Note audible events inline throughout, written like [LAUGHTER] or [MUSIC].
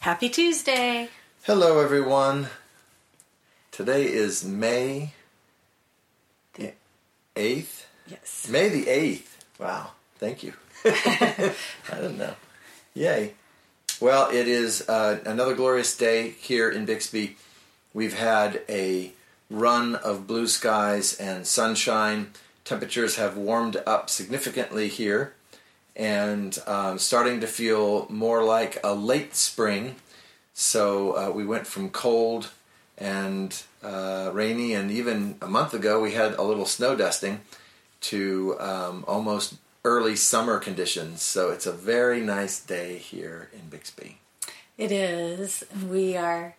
Happy Tuesday. Hello, everyone. Today is May the 8th. Yes. May the 8th. Wow. Thank you. [LAUGHS] I didn't know. Yay. Well, it is uh, another glorious day here in Bixby. We've had a run of blue skies and sunshine. Temperatures have warmed up significantly here and um, starting to feel more like a late spring. So uh, we went from cold and uh, rainy, and even a month ago we had a little snow dusting to um, almost early summer conditions. So it's a very nice day here in Bixby. It is. We are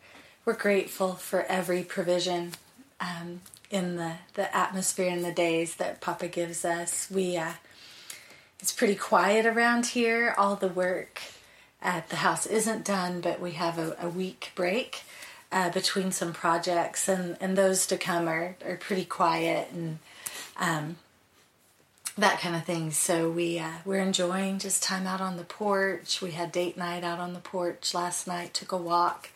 we're grateful for every provision um, in the, the atmosphere and the days that Papa gives us. We uh, it's pretty quiet around here. All the work at the house isn't done, but we have a, a week break uh, between some projects, and, and those to come are, are pretty quiet and um, that kind of thing. So we uh, we're enjoying just time out on the porch. We had date night out on the porch last night. Took a walk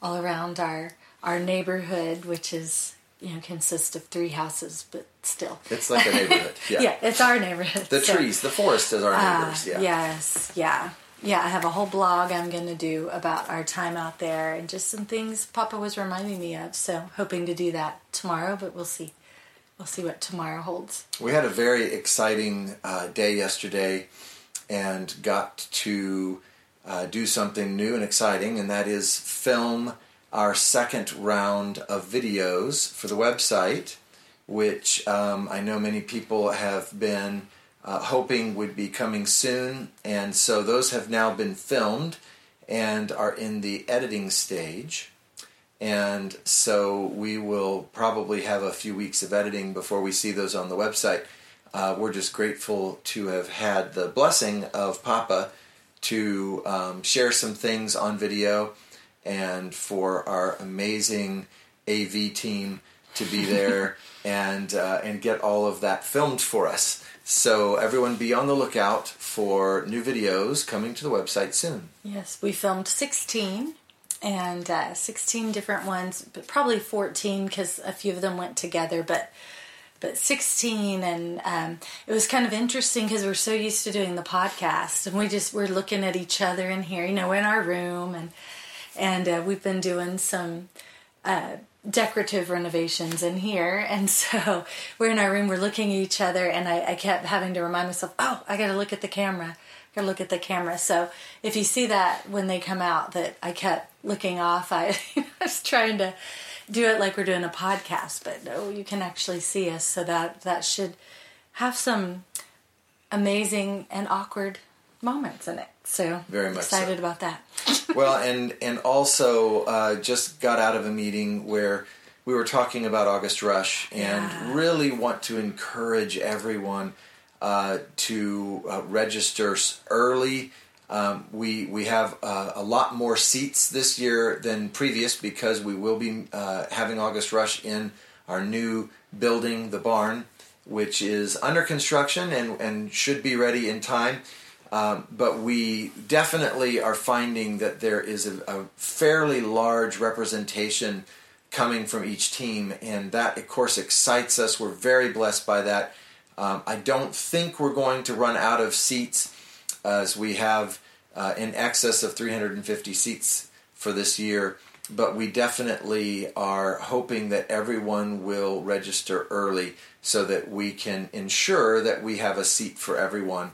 all around our our neighborhood, which is you know consists of three houses, but still. It's like a neighborhood. [LAUGHS] Yeah. yeah, it's our neighborhood. The So, trees, the forest is our uh, neighbors. Yeah. Yes, yeah. Yeah, I have a whole blog I'm going to do about our time out there and just some things Papa was reminding me of. So, hoping to do that tomorrow, but we'll see. We'll see what tomorrow holds. We had a very exciting uh, day yesterday and got to uh, do something new and exciting, and that is film our second round of videos for the website, which um, I know many people have been uh, hoping would be coming soon. And so those have now been filmed and are in the editing stage. And so we will probably have a few weeks of editing before we see those on the website. Uh, we're just grateful to have had the blessing of Papa to um, share some things on video and for our amazing AV team to be [LAUGHS] there and uh, and get all of that filmed for us. So everyone be on the lookout for new videos coming to the website soon. Yes, we filmed 16 and uh, 16 different ones, but probably 14 because a few of them went together, but but 16 and um, it was kind of interesting because we're so used to doing the podcast and we just we're looking at each other in here you know in our room and and uh, we've been doing some uh, decorative renovations in here. [LAUGHS] And so we're in our room we're looking at each other and I, I kept having to remind myself oh i gotta look at the camera. Gotta look at the camera. So if you see that when they come out that i kept looking off i, [LAUGHS] I was trying to do it like we're doing a podcast but no you can actually see us. So that that should have some amazing and awkward moments in it so Very much so. excited about that [LAUGHS] well, and and also uh, just got out of a meeting where we were talking about August Rush, and Yeah. really want to encourage everyone uh, to uh, register early. Um, we we have uh, a lot more seats this year than previous because we will be uh, having August Rush in our new building, the barn, which is under construction and, and should be ready in time. Um, but we definitely are finding that there is a, a fairly large representation coming from each team, and that, of course, excites us. We're very blessed by that. Um, I don't think we're going to run out of seats as we have uh, in excess of 350 seats for this year, but we definitely are hoping that everyone will register early so that we can ensure that we have a seat for everyone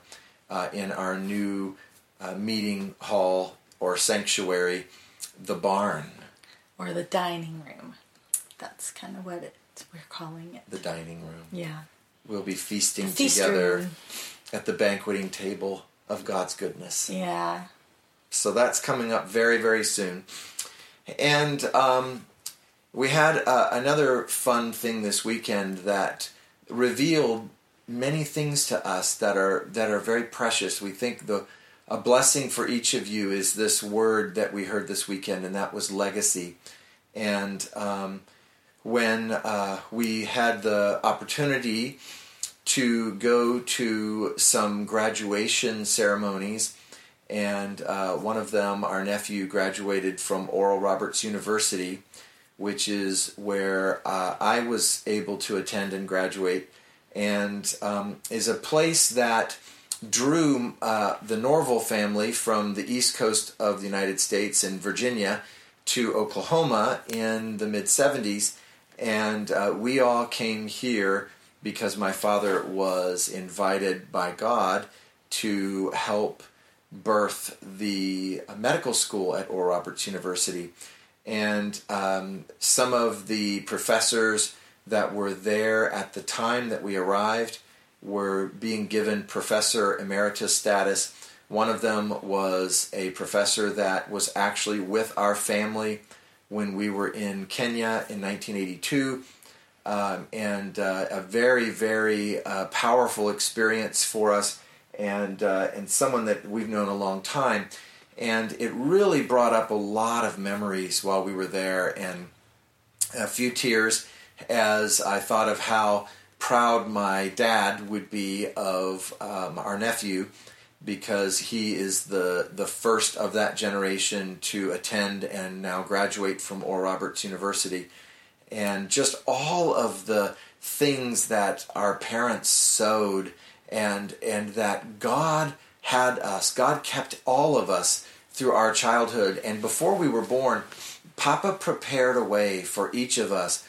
uh, in our new uh, meeting hall or sanctuary, the barn, or the dining room that's kind of what it we're calling it the dining room. yeah We'll be feasting Feast together room. at the banqueting table of God's goodness. yeah So that's coming up very, very soon. And um, we had uh, another fun thing this weekend that revealed many things to us that are that are very precious. We think the a blessing for each of you is this word that we heard this weekend, and that was legacy. And um, when uh, we had the opportunity to go to some graduation ceremonies and uh, one of them, our nephew, graduated from Oral Roberts University, which is where uh, I was able to attend and graduate, and um, is a place that drew uh, the Norval family from the east coast of the United States in Virginia to Oklahoma in the mid 70s. And uh, we all came here because my father was invited by God to help birth the medical school at Oral Roberts University. And um, some of the professors that were there at the time that we arrived were being given professor emeritus status. One of them was a professor that was actually with our family when we were in Kenya in 1982. Um, and uh, a very, very uh, powerful experience for us, and uh, and someone that we've known a long time, and it really brought up a lot of memories while we were there, and a few tears as I thought of how proud my dad would be of um, our nephew because he is the the first of that generation to attend and now graduate from Oral Roberts University, and just all of the things that our parents sowed and and that God had us, God kept all of us through our childhood, and before we were born, Papa prepared a way for each of us,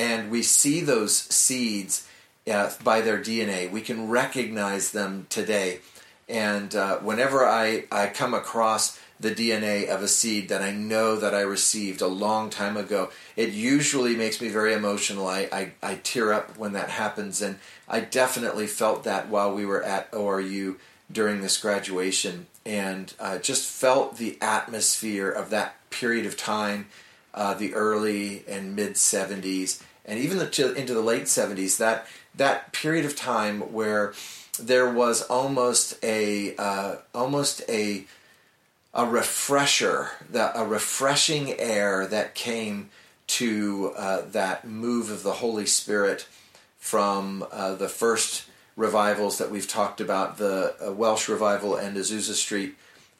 and we see those seeds uh, by their DNA. We can recognize them today. And uh, whenever I, I come across the DNA of a seed that I know that I received a long time ago, it usually makes me very emotional. I, I, I tear up when that happens. And I definitely felt that while we were at ORU during this graduation and uh, just felt the atmosphere of that period of time, uh, the early and mid 70s, and even the, into the late 70s. That that period of time where there was almost a uh, almost a a refresher, that a refreshing air that came to uh, that move of the Holy Spirit from uh, the first revivals that we've talked about, the uh, Welsh revival and Azusa Street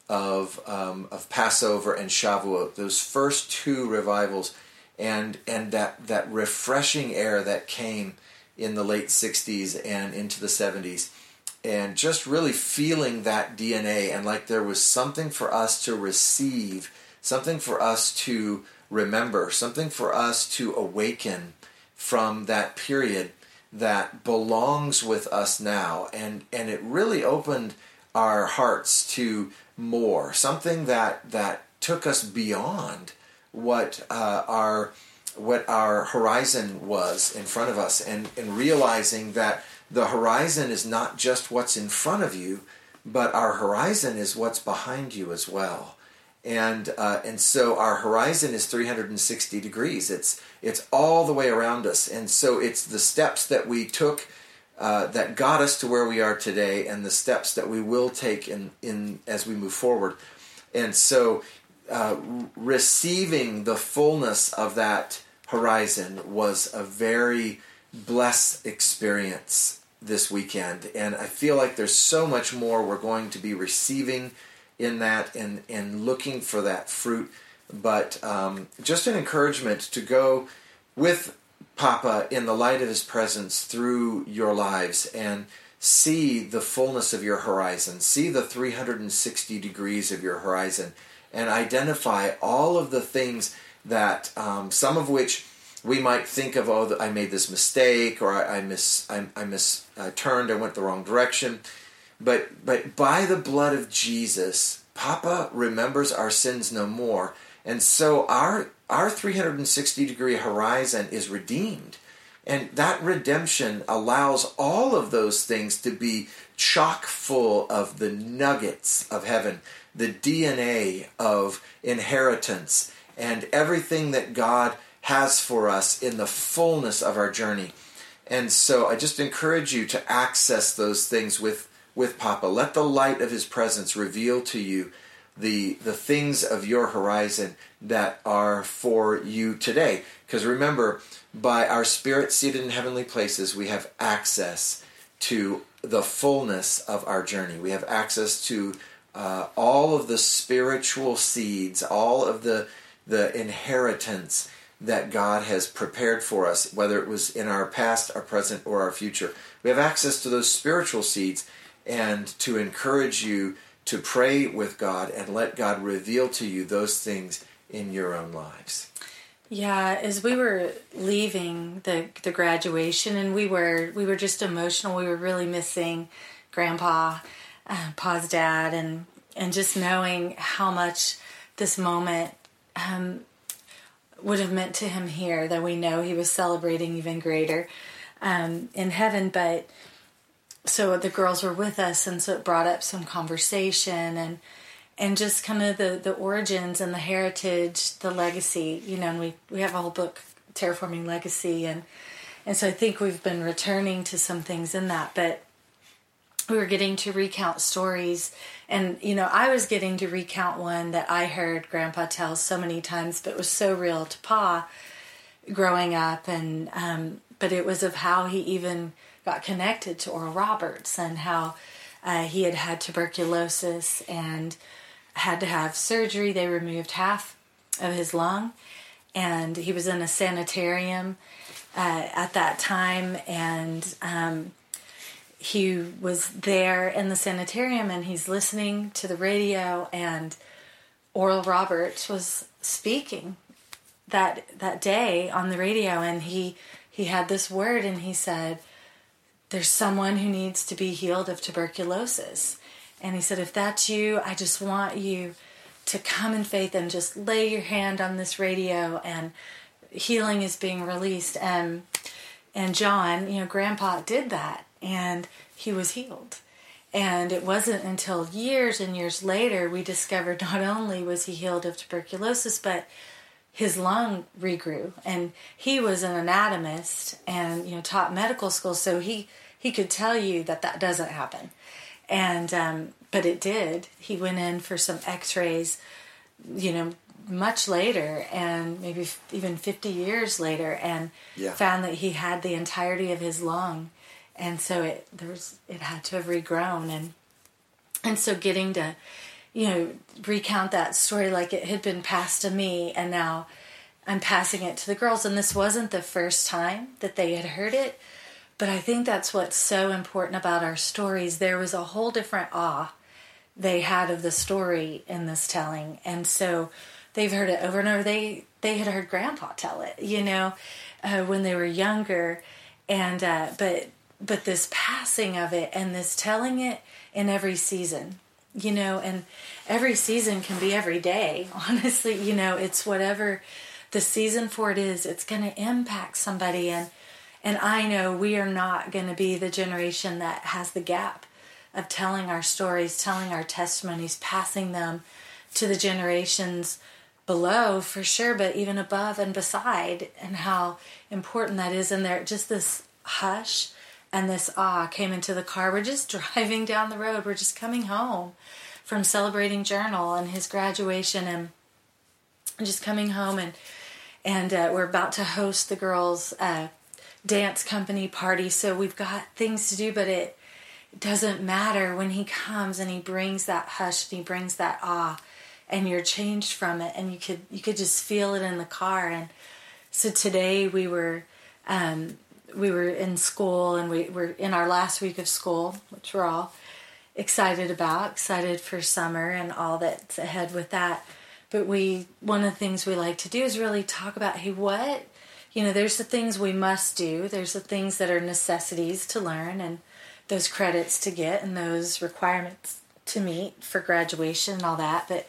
of um, of Passover and Shavuot. Those first two revivals, and and that that refreshing air that came in the late 60s and into the 70s and just really feeling that DNA and like there was something for us to receive, something for us to remember, something for us to awaken from that period that belongs with us now. And and it really opened our hearts to more something that that took us beyond what uh, our what our horizon was in front of us and, and realizing that the horizon is not just what's in front of you, but our horizon is what's behind you as well. And uh, and so our horizon is 360 degrees. It's it's all the way around us, and so it's the steps that we took uh, that got us to where we are today, and the steps that we will take in in as we move forward. And so uh, receiving the fullness of that horizon was a very blessed experience this weekend. And I feel like there's so much more we're going to be receiving in that and, and looking for that fruit. But um, just an encouragement to go with Papa in the light of his presence through your lives and see the fullness of your horizon, see the 360 degrees of your horizon and identify all of the things that um, some of which we might think of oh I made this mistake or I, I miss I, I miss uh, turned I went the wrong direction. But but by the blood of Jesus Papa remembers our sins no more. And so our our 360 degree horizon is redeemed. And that redemption allows all of those things to be chock full of the nuggets of heaven the DNA of inheritance and everything that God has for us in the fullness of our journey. And so I just encourage you to access those things with, with Papa. Let the light of his presence reveal to you the, the things of your horizon that are for you today. Because remember, by our spirit seated in heavenly places, we have access to the fullness of our journey. We have access to uh, all of the spiritual seeds, all of the the inheritance that God has prepared for us, whether it was in our past, our present, or our future. We have access to those spiritual seeds, and to encourage you to pray with God and let God reveal to you those things in your own lives. Yeah, as we were leaving the the graduation, and we were we were just emotional. We were really missing Grandpa, uh, Pa's dad, and and just knowing how much this moment um, would have meant to him here. That we know he was celebrating even greater um, in heaven, but so the girls were with us, and so it brought up some conversation and and just kind of the the origins and the heritage, the legacy. You know, and we we have a whole book, terraforming legacy, and and so I think we've been returning to some things in that, but we were getting to recount stories. And you know i was getting to recount one that i heard grandpa tell so many times but was so real to pa growing up. And um, but it was of how he even got connected to oral roberts and how uh, he had had tuberculosis and had to have surgery. They removed half of his lung. And he was in a sanitarium uh, at that time. And um, he was there in the sanitarium and he's listening to the radio and Oral Roberts was speaking that that day on the radio and he he had this word and he said there's someone who needs to be healed of tuberculosis. And he said if that's you I just want you to come in faith and just lay your hand on this radio and healing is being released. And and John you know grandpa did that and he was healed. And it wasn't until years and years later we discovered not only was he healed of tuberculosis, but his lung regrew. And he was an anatomist and you know taught medical school, so he he could tell you that that doesn't happen. And um, but it did. He went in for some X-rays, you know, much later, and maybe even fifty years later, and yeah. found that he had the entirety of his lung and so it there was it had to have regrown. And and so getting to you know recount that story like it had been passed to me and now I'm passing it to the girls. And this wasn't the first time that they had heard it but I think that's what's so important about our stories. There was a whole different awe they had of the story in this telling. And so they've heard it over and over. They they had heard grandpa tell it you know uh, when they were younger. And uh, but but this passing of it and this telling it in every season you know and every season can be every day [LAUGHS] honestly you know it's whatever the season for it is it's going to impact somebody and and i know we are not going to be the generation that has the gap of telling our stories telling our testimonies passing them to the generations below for sure but even above and beside and how important that is and there just this hush and this awe came into the car. We're just [LAUGHS] driving down the road. We're just coming home from celebrating Journal and his graduation, and just coming home and and uh, we're about to host the girls' uh, dance company party. So we've got things to do, but it doesn't matter when he comes and he brings that hush and he brings that awe, and you're changed from it, and you could you could just feel it in the car. And so today we were. Um, we were in school and we were in our last week of school, which we're all excited about, excited for summer and all that's ahead with that. But we, one of the things we like to do is really talk about, hey, what, you know, there's the things we must do, there's the things that are necessities to learn and those credits to get and those requirements to meet for graduation and all that. But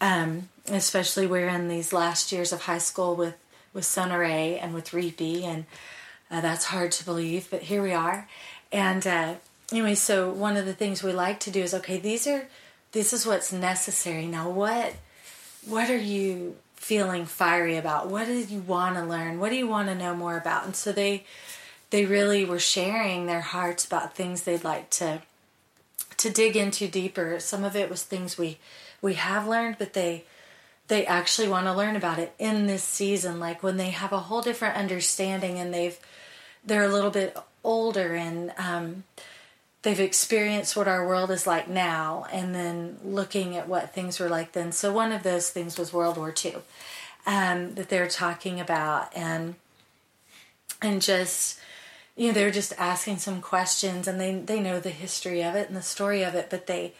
um, especially we're in these last years of high school with with Sonoray and with Reapy and uh, that's hard to believe, but here we are. And uh, anyway, so one of the things we like to do is okay, these are this is what's necessary. Now, what what are you feeling fiery about? What do you want to learn? What do you want to know more about? And so they they really were sharing their hearts about things they'd like to to dig into deeper. Some of it was things we we have learned, but they they actually want to learn about it in this season like when they have a whole different understanding and they've they're a little bit older and um, they've experienced what our world is like now and then looking at what things were like then. So one of those things was World War II um, that they're talking about and and just you know they're just asking some questions and they they know the history of it and the story of it but they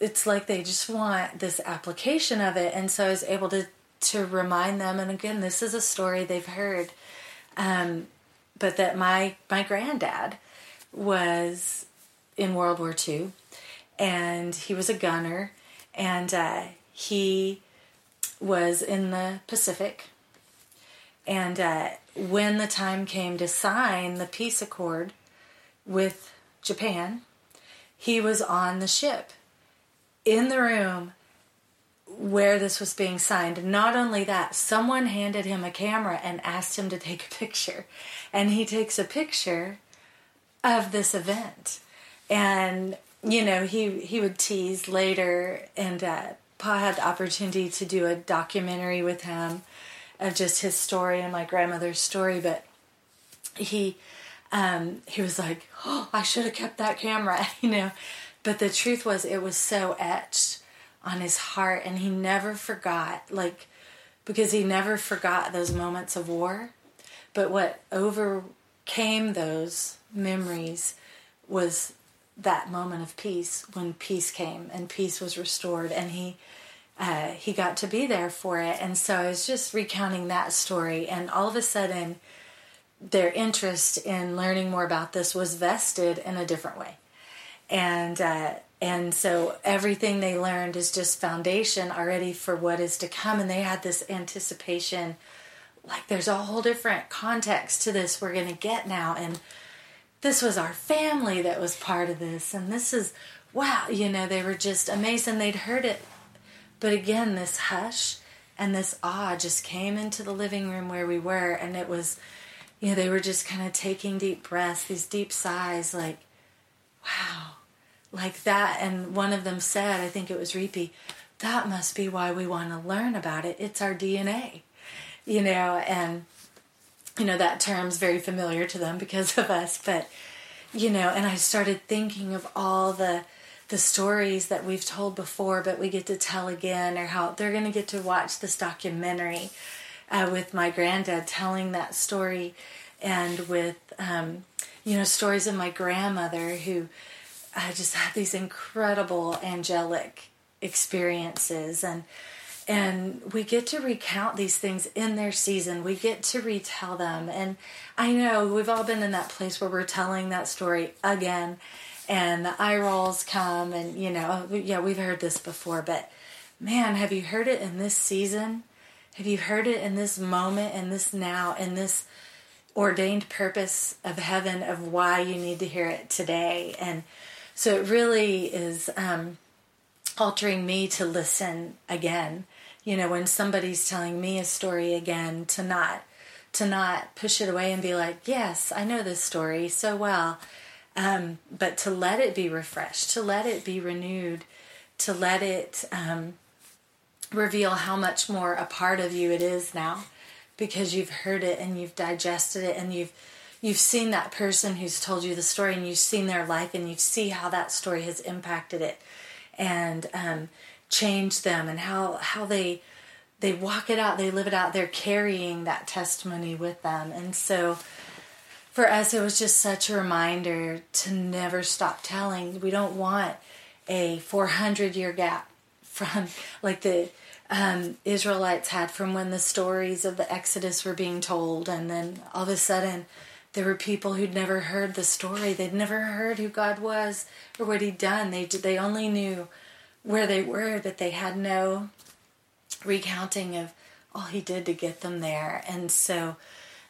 it's like they just want this application of it and so I was able to to remind them and again this is a story they've heard um, but that my my granddad was in World War II and he was a gunner and uh, he was in the Pacific and uh, when the time came to sign the peace accord with Japan, he was on the ship in the room where this was being signed. Not only that, someone handed him a camera and asked him to take a picture. And he takes a picture of this event. And, you know, he, he would tease later, and uh, Pa had the opportunity to do a documentary with him of just his story and my grandmother's story, but he um, he was like, "Oh, I should have kept that camera," [LAUGHS] you know. But the truth was, it was so etched on his heart, and he never forgot, like, because he never forgot those moments of war. But what overcame those memories was that moment of peace when peace came and peace was restored, and he uh, he got to be there for it. And so I was just recounting that story, and all of a sudden, their interest in learning more about this was vested in a different way. And uh, and so everything they learned is just foundation already for what is to come. And they had this anticipation, like there's a whole different context to this we're going to get now. And this was our family that was part of this, and this is wow. You know, they were just amazed, and they'd heard it but again, this hush and this awe just came into the living room where we were, and it was, you know, they were just kind of taking deep breaths, these deep sighs, like, wow, like that. And one of them said, I think it was Reapy, that must be why we want to learn about it. It's our DNA, you know, and, you know, that term's very familiar to them because of us, but, you know, and I started thinking of all the, the stories that we've told before, but we get to tell again, or how they're going to get to watch this documentary uh, with my granddad telling that story, and with um, you know stories of my grandmother who uh, just had these incredible angelic experiences, and and we get to recount these things in their season. We get to retell them, and I know we've all been in that place where we're telling that story again and the eye rolls come and you know yeah we've heard this before but man have you heard it in this season? Have you heard it in this moment in this now in this ordained purpose of heaven of why you need to hear it today? And so it really is um, altering me to listen again. You know when somebody's telling me a story again to not to not push it away and be like yes i know this story so well. Um, but to let it be refreshed, to let it be renewed, to let it um, reveal how much more a part of you it is now because you've heard it and you've digested it and you've you've seen that person who's told you the story and you've seen their life and you see how that story has impacted it and um, changed them and how how they they walk it out they live it out they're carrying that testimony with them and so for us, it was just such a reminder to never stop telling. We don't want a 400 year gap from like the um, Israelites had from when the stories of the Exodus were being told, and then all of a sudden there were people who'd never heard the story. They'd never heard who God was or what He'd done. They they only knew where they were, but they had no recounting of all He did to get them there. And so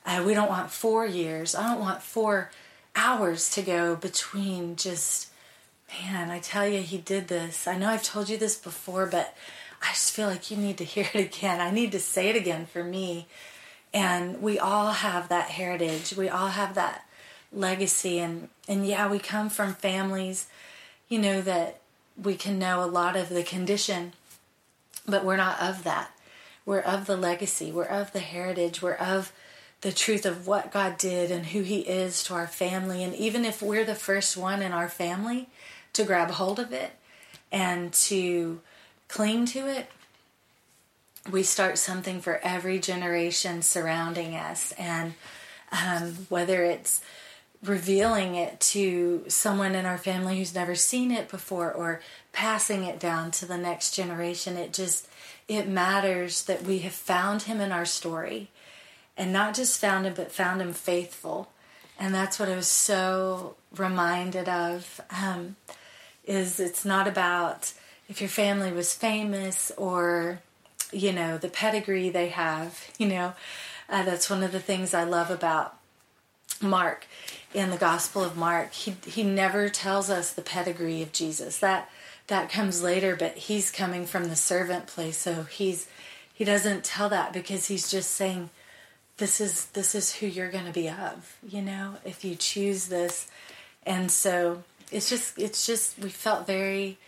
uh, we don't want four years. I don't want four hours to go between just, man, I tell you, he did this. I know I've told you this before, but I just feel like you need to hear it again. I need to say it again for me. And we all have that heritage. We all have that legacy. And, and yeah, we come from families, you know, that we can know a lot of the condition, but we're not of that. We're of the legacy. We're of the heritage. We're of the truth of what God did and who He is to our family. And even if we're the first one in our family to grab hold of it and to cling to it, we start something for every generation surrounding us. And um, whether it's revealing it to someone in our family who's never seen it before or passing it down to the next generation, it just it matters that we have found him in our story and not just found him but found him faithful and that's what i was so reminded of um, is it's not about if your family was famous or you know the pedigree they have you know. Uh, that's one of the things i love about mark. In the gospel of mark he he never tells us the pedigree of jesus. That that comes later but he's coming from the servant place so he's he doesn't tell that because he's just saying this is this is who you're going to be of you know if you choose this. And so it's just it's just we felt very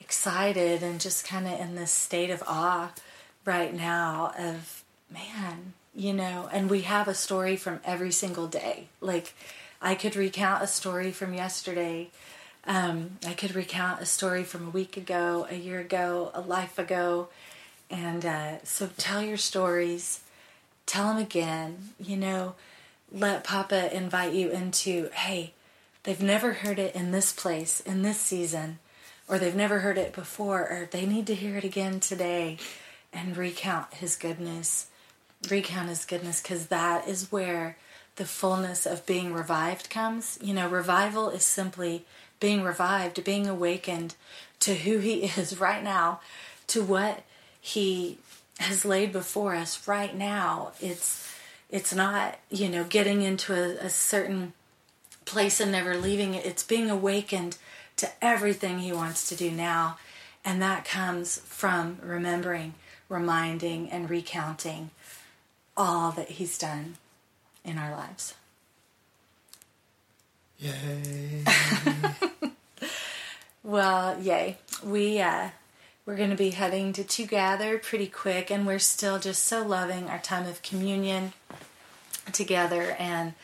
excited and just kind of in this state of awe right now of man you know and we have a story from every single day. Like i could recount a story from yesterday. Um, i could recount a story from a week ago a year ago a life ago. And uh, so tell your stories. Tell them again you know. Let papa invite you into hey they've never heard it in this place in this season or they've never heard it before or they need to hear it again today and recount his goodness recount his goodness because that is where the fullness of being revived comes. You know revival is simply being revived being awakened to who he [LAUGHS] is right now to what he has laid before us right now. It's it's not you know getting into a, a certain place and never leaving it. It's being awakened to everything he wants to do now. And that comes from remembering reminding and recounting all that he's done in our lives Yay. [LAUGHS] well yay we uh we're going to be heading to Two Gather pretty quick, and we're still just so loving our time of communion together. And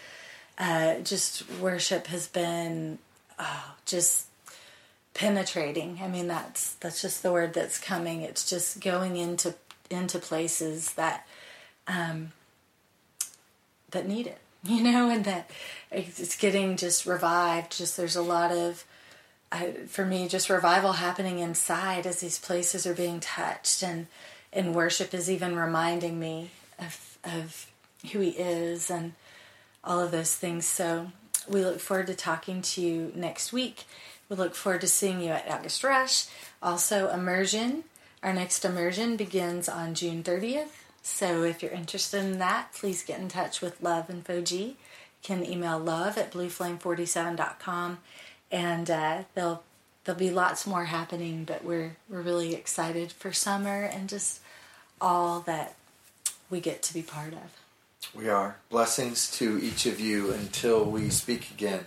uh, just worship has been oh, just penetrating. I mean, that's that's just the word that's coming. It's just going into into places that um, that need it, [LAUGHS] you know, and that it's getting just revived. Just there's a lot of I, for me, just revival happening inside as these places are being touched, and and worship is even reminding me of of who He is and all of those things. So we look forward to talking to you next week. We look forward to seeing you at August Rush. Also, immersion. Our next immersion begins on June 30th. So if you're interested in that, please get in touch with Love and Foji. You can email love at blueflame47.com and uh, there'll there'll be lots more happening. But we're we're really excited for summer and just all that we get to be part of. We are. Blessings to each of you until we speak again.